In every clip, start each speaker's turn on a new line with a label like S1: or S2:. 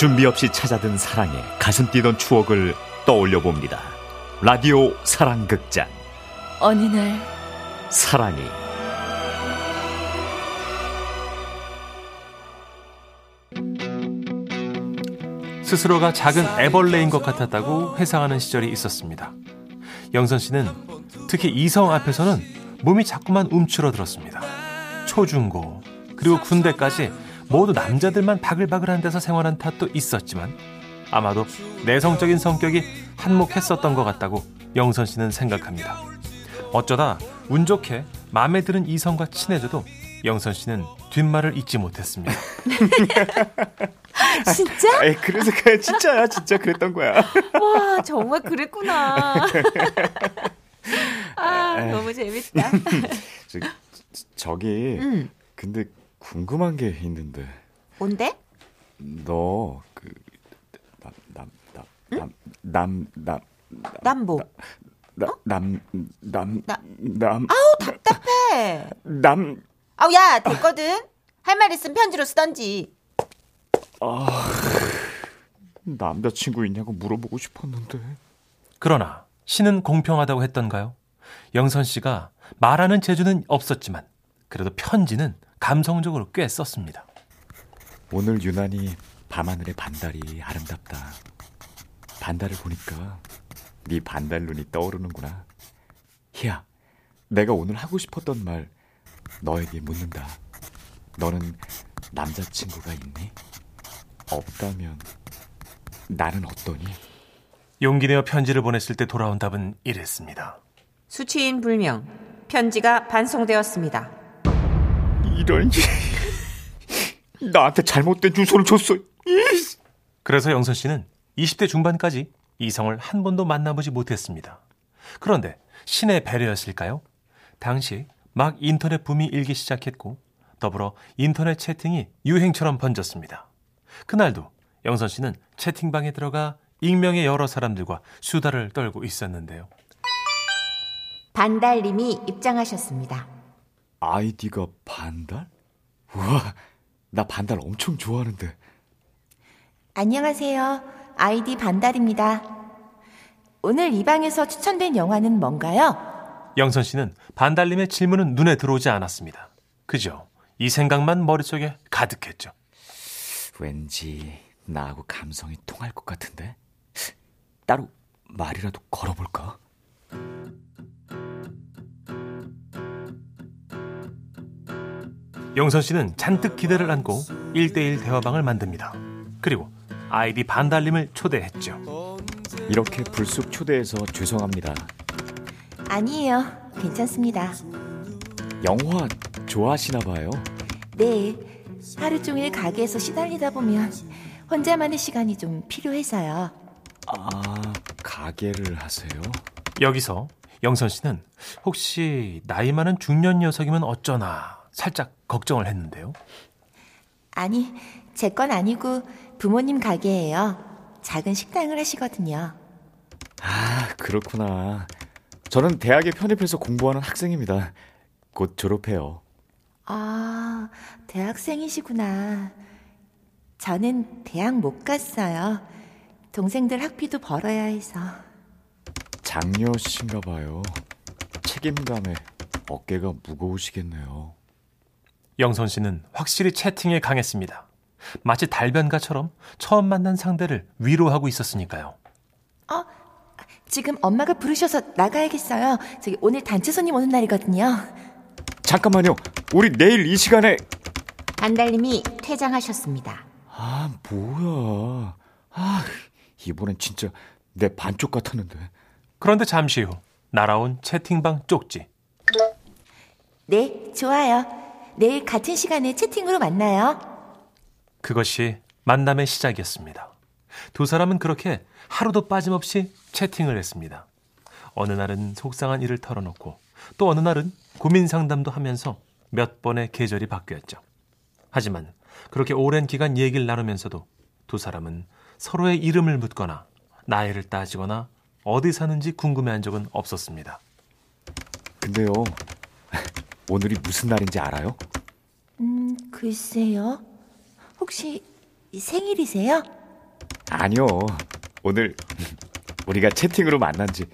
S1: 준비 없이 찾아든 사랑에 가슴 뛰던 추억을 떠올려 봅니다. 라디오 사랑극장.
S2: 어느 날
S1: 사랑이
S3: 스스로가 작은 애벌레인 것 같았다고 회상하는 시절이 있었습니다. 영선 씨는 특히 이성 앞에서는 몸이 자꾸만 움츠러들었습니다. 초중고 그리고 군대까지 모두 남자들만 바글바글한 데서 생활한 탓도 있었지만 아마도 내성적인 성격이 한몫했었던 것 같다고 영선 씨는 생각합니다. 어쩌다 운 좋게 마음에 드는 이성과 친해져도 영선 씨는 뒷말을 잊지 못했습니다.
S2: 진짜?
S1: 에이, 그래서 그 진짜야, 진짜 그랬던 거야.
S2: 와 정말 그랬구나. 아 너무 재밌다.
S1: 저, 저기,
S2: 응.
S1: 근데 궁금한 게 있는데,
S2: 뭔데?
S1: 너 그 남 남 남 남 남
S2: 남보.
S1: 남남
S2: 나-
S1: 남
S2: 아우 답답해.
S1: 남
S2: 아우 야 됐거든. 할 말 있으면 편지로 쓰던지.
S1: 남자친구 있냐고 물어보고 싶었는데.
S3: 그러나 신은 공평하다고 했던가요? 영선 씨가 말하는 재주는 없었지만 그래도 편지는 감성적으로 꽤 썼습니다.
S1: 오늘 유난히 밤하늘의 반달이 아름답다. 반달을 보니까 네 반달 눈이 떠오르는구나. 희야, 내가 오늘 하고 싶었던 말 너에게 묻는다. 너는 남자친구가 있니? 없다면 나는 어떠니?
S3: 용기 내어 편지를 보냈을 때 돌아온 답은 이랬습니다.
S2: 수치인 불명. 편지가 반송되었습니다.
S1: 이런 나한테 잘못된 주소를 줬어.
S3: 그래서 영선 씨는 20대 중반까지 이성을 한 번도 만나보지 못했습니다. 그런데 신의 배려였을까요? 당시 막 인터넷 붐이 일기 시작했고 더불어 인터넷 채팅이 유행처럼 번졌습니다. 그날도 영선 씨는 채팅방에 들어가 익명의 여러 사람들과 수다를 떨고 있었는데요.
S2: 반달님이 입장하셨습니다.
S1: 아이디가 반달? 우와, 나 반달 엄청 좋아하는데.
S4: 안녕하세요. 아이디 반달입니다. 오늘 이 방에서 추천된 영화는 뭔가요?
S3: 영선 씨는 반달님의 질문은 눈에 들어오지 않았습니다. 그죠? 이 생각만 머릿속에 가득했죠.
S1: 왠지 나하고 감성이 통할 것 같은데. 따로 말이라도 걸어볼까?
S3: 영선 씨는 잔뜩 기대를 안고 1대1 대화방을 만듭니다. 그리고 아이디 반달님을 초대했죠.
S1: 이렇게 불쑥 초대해서 죄송합니다.
S4: 아니에요. 괜찮습니다.
S1: 영화 좋아하시나 봐요.
S4: 네. 하루 종일 가게에서 시달리다 보면 혼자만의 시간이 좀 필요해서요.
S1: 아, 가게를 하세요?
S3: 여기서 영선 씨는 혹시 나이 많은 중년 녀석이면 어쩌나 살짝 걱정을 했는데요.
S4: 아니, 제 건 아니고 부모님 가게예요. 작은 식당을 하시거든요.
S1: 아, 그렇구나. 저는 대학에 편입해서 공부하는 학생입니다. 곧 졸업해요.
S4: 아, 대학생이시구나. 저는 대학 못 갔어요. 동생들 학비도 벌어야 해서.
S1: 장녀신가 봐요. 책임감에 어깨가 무거우시겠네요.
S3: 영선 씨는 확실히 채팅에 강했습니다. 마치 달변가처럼 처음 만난 상대를 위로하고 있었으니까요.
S4: 어, 지금 엄마가 부르셔서 나가야겠어요. 저기 오늘 단체 손님 오는 날이거든요.
S1: 잠깐만요. 우리 내일 이 시간에
S2: 반달님이 퇴장하셨습니다.
S1: 아, 뭐야. 아, 이번엔 진짜 내 반쪽 같았는데.
S3: 그런데 잠시 후 날아온 채팅방 쪽지.
S4: 네, 좋아요. 내일 같은 시간에 채팅으로 만나요.
S3: 그것이 만남의 시작이었습니다. 두 사람은 그렇게 하루도 빠짐없이 채팅을 했습니다. 어느 날은 속상한 일을 털어놓고 또 어느 날은 고민 상담도 하면서 몇 번의 계절이 바뀌었죠. 하지만 그렇게 오랜 기간 얘기를 나누면서도 두 사람은 서로의 이름을 묻거나 나이를 따지거나 어디 사는지 궁금해한 적은 없었습니다.
S1: 근데요. 오늘이 무슨 날인지 알아요?
S4: 음, 글쎄요. 혹시 생일이세요?
S1: 아니요. 오늘 우리가 채팅으로 만난 지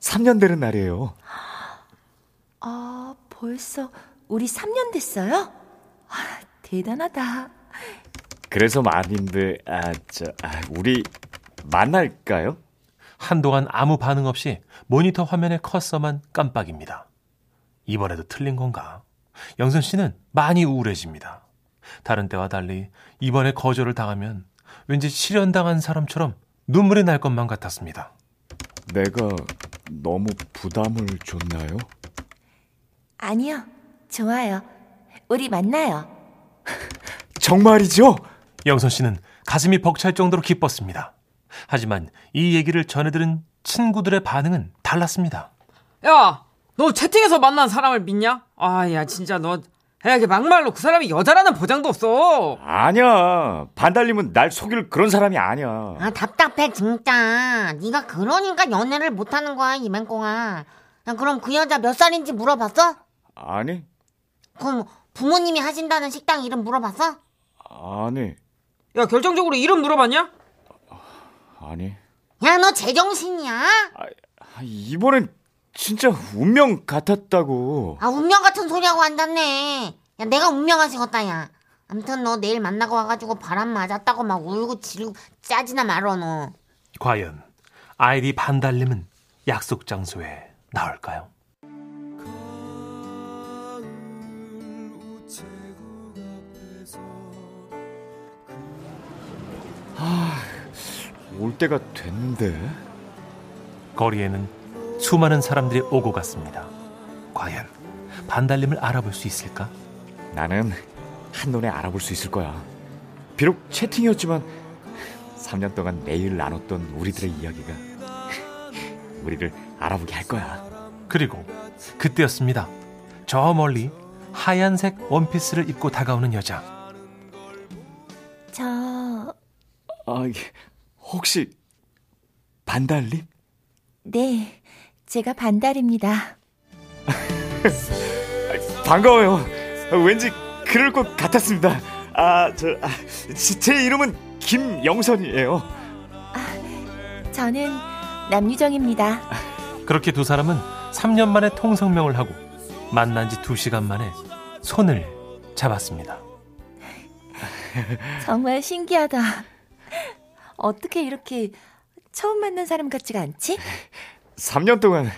S1: 3년 되는 날이에요.
S4: 아, 벌써 우리 3년 됐어요? 아, 대단하다.
S1: 그래서 말인데, 아, 저, 아, 우리 만날까요?
S3: 한동안 아무 반응 없이 모니터 화면의 커서만 깜빡입니다. 이번에도 틀린 건가? 영선 씨는 많이 우울해집니다. 다른 때와 달리 이번에 거절을 당하면 왠지 실현당한 사람처럼 눈물이 날 것만 같았습니다.
S1: 내가 너무 부담을 줬나요?
S4: 아니요, 좋아요. 우리 만나요.
S1: 정말이죠?
S3: 영선 씨는 가슴이 벅찰 정도로 기뻤습니다. 하지만 이 얘기를 전해들은 친구들의 반응은 달랐습니다.
S5: 야, 너 채팅에서 만난 사람을 믿냐? 아, 야, 진짜 너, 야, 이게 막말로 그 사람이 여자라는 보장도 없어.
S1: 아니야. 반달님은 날 속일 그런 사람이 아니야.
S2: 아 답답해 진짜. 네가 그러니까 연애를 못하는 거야 이맹꽁아. 야, 그럼 그 여자 몇 살인지 물어봤어?
S1: 아니,
S2: 그럼 부모님이 하신다는 식당 이름 물어봤어?
S1: 아니,
S5: 야, 결정적으로 이름 물어봤냐?
S1: 아니.
S2: 야 너 제정신이야?
S1: 아, 이번엔 진짜 운명 같았다고.
S2: 아 운명 같은 소리하고 앉았네. 야 내가 운명하시겠다 야. 아무튼 너 내일 만나고 와가지고 바람 맞았다고 막 울고 지르고 짜지나 말어 너.
S3: 과연 아이디 반달님은 약속 장소에 나올까요?
S1: 올 때가 됐는데.
S3: 거리에는 수많은 사람들이 오고 갔습니다. 과연 반달님을 알아볼 수 있을까?
S1: 나는 한눈에 알아볼 수 있을 거야. 비록 채팅이었지만 3년 동안 매일 나눴던 우리들의 이야기가 우리를 알아보게 할 거야.
S3: 그리고 그때였습니다. 저 멀리 하얀색 원피스를 입고 다가오는 여자.
S4: 저,
S1: 아, 이게 혹시 반달님?
S4: 네, 제가 반달입니다.
S1: 반가워요. 왠지 그럴 것 같았습니다. 아, 저, 아, 지- 제 이름은 김영선이에요.
S4: 저는 남유정입니다.
S3: 그렇게 두 사람은 3년 만에 통성명을 하고 만난 지 2시간 만에 손을 잡았습니다.
S4: 정말 신기하다. 어떻게 이렇게 처음 만난 사람 같지가 않지?
S1: 3년 동안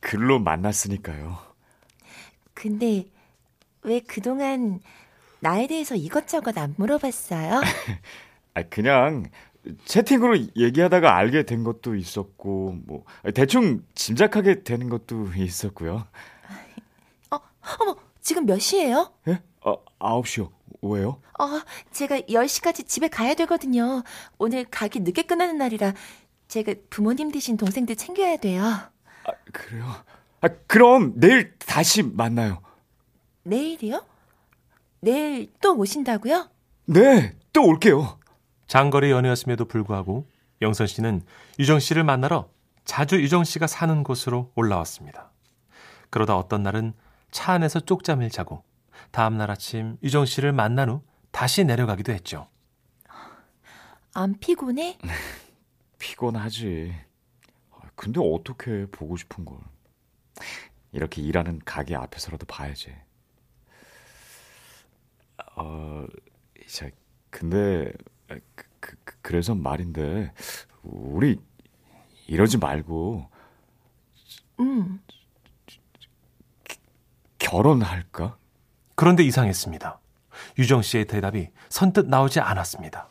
S1: 글로 만났으니까요.
S4: 근데 왜 그동안 나에 대해서 이것저것 안 물어봤어요?
S1: 아, 그냥 채팅으로 얘기하다가 알게 된 것도 있었고, 뭐, 대충 짐작하게 되는 것도 있었고요.
S4: 어머, 지금 몇 시예요?
S1: 예? 아, 9시요. 왜요?
S4: 어, 제가 10시까지 집에 가야 되거든요. 오늘 가기 늦게 끝나는 날이라 제가 부모님 대신 동생들 챙겨야 돼요.
S1: 아, 그래요? 아, 그럼 내일 다시 만나요.
S4: 내일이요? 내일 또 오신다고요?
S1: 네, 또 올게요.
S3: 장거리 연애였음에도 불구하고 영선 씨는 유정 씨를 만나러 자주 유정 씨가 사는 곳으로 올라왔습니다. 그러다 어떤 날은 차 안에서 쪽잠을 자고 다음 날 아침 유정 씨를 만난 후 다시 내려가기도 했죠.
S4: 안 피곤해?
S1: 피곤하지. 아, 근데 어떻게 보고 싶은 걸. 이렇게 일하는 가게 앞에서라도 봐야지. 어, 자, 근데 아, 그, 그, 그- 그래서 말인데 우리 이러지 말고
S4: 음,
S1: 결혼할까?
S3: 그런데 이상했습니다. 유정 씨의 대답이 선뜻 나오지 않았습니다.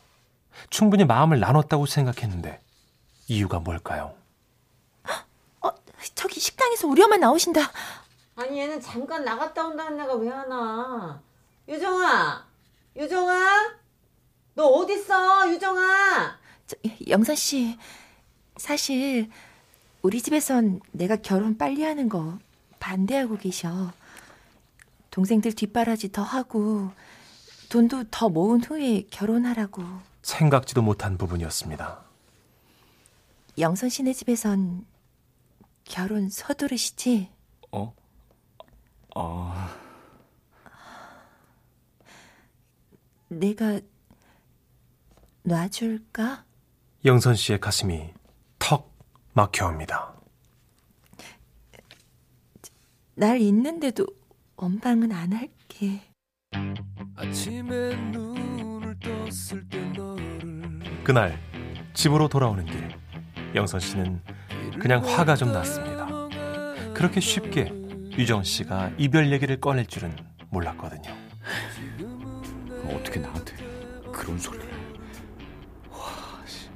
S3: 충분히 마음을 나눴다고 생각했는데 이유가 뭘까요?
S4: 어, 저기 식당에서 우리 엄마 나오신다.
S2: 아니 얘는 잠깐 나갔다 온다는 애가 왜 하나? 유정아, 유정아, 너 어딨어, 유정아?
S4: 저, 영선 씨, 사실 우리 집에선 내가 결혼 빨리 하는 거 반대하고 계셔. 동생들 뒷바라지 더 하고 돈도 더 모은 후에 결혼하라고.
S3: 생각지도 못한 부분이었습니다.
S4: 영선 씨네 집에선 결혼 서두르시지?
S1: 어? 아,
S4: 내가 놔줄까?
S3: 영선 씨의 가슴이 턱 막혀옵니다.
S6: 날 있는데도 원방은 안 할게.
S3: 그날 집으로 돌아오는 길 영선 씨는 그냥 화가 좀 났습니다. 그렇게 쉽게 유정 씨가 이별 얘기를 꺼낼 줄은 몰랐거든요.
S1: 어떻게 나한테 그런 소리를 해? 와, 씨.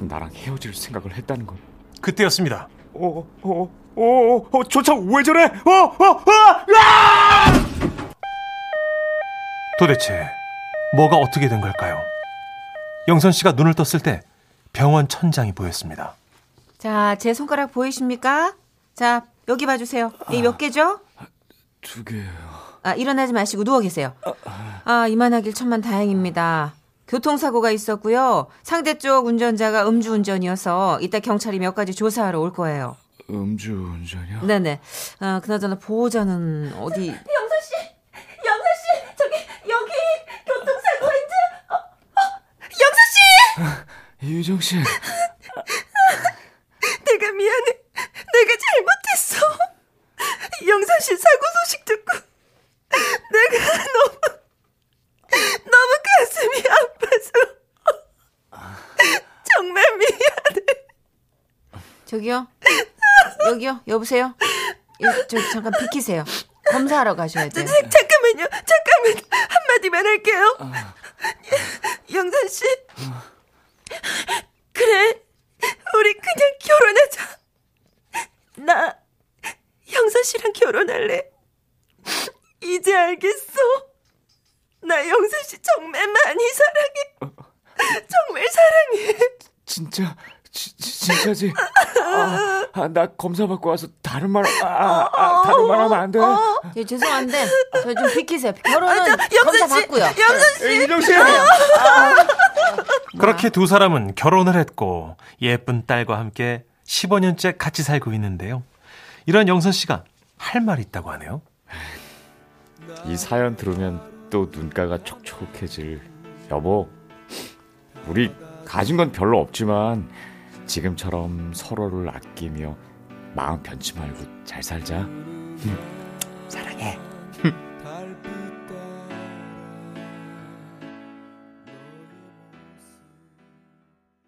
S1: 나랑 헤어질 생각을 했다는 건.
S3: 그때였습니다.
S1: 어, 어, 어, 어, 저차 왜 저래? 어, 어, 어!
S3: 도대체 뭐가 어떻게 된 걸까요? 영선 씨가 눈을 떴을 때 병원 천장이 보였습니다.
S6: 자, 제 손가락 보이십니까? 자, 여기 봐주세요. 이 몇 개죠?
S1: 두 개요.
S6: 아, 일어나지 마시고 누워 계세요. 아, 이만하길 천만 다행입니다. 교통사고가 있었고요. 상대 쪽 운전자가 음주운전이어서 이따 경찰이 몇 가지 조사하러 올 거예요.
S1: 음주운전이요?
S6: 네네. 아, 그나저나 보호자는 어디?
S4: 영선 씨, 영선 씨, 저기 여기 교통사고인데. 어, 어, 영선 씨,
S1: 유정 씨.
S4: 내가 미안해. 내가 잘못했어. 영선 씨 사고 소식 듣고 내가 너무 너무 가슴이 아파서 정말 미안해.
S6: 저기요. 여기요. 여보세요. 여, 저 잠깐 비키세요. 검사하러 가셔야 돼요.
S4: 잠깐만요. 잠깐만 한마디만 할게요. 영선 씨. 그래. 우리 그냥 결혼하자. 나 영선 씨랑 결혼할래. 이제 알겠어. 나 영선 씨 정말 많이 사랑해. 정말 사랑해.
S1: 진짜 지, 지- 진짜지? 아, 아, 나 검사 받고 와서 다른 말, 아, 아, 아, 다른 말 하면 안 돼.
S6: 저 죄송한데 저 좀 비키세요. 결혼은
S4: 영선
S6: 검사
S4: 씨,
S6: 받고요.
S4: 영선 씨.
S1: 유정 씨.
S3: 그렇게 두 사람은 결혼을 했고 예쁜 딸과 함께 15년째 같이 살고 있는데요. 이런 영선 씨가 할 말이 있다고 하네요.
S1: 이 사연 들으면 또 눈가가 촉촉해질 여보. 우리 가진 건 별로 없지만 지금처럼 서로를 아끼며 마음 변치 말고 잘 살자. 응. 사랑해.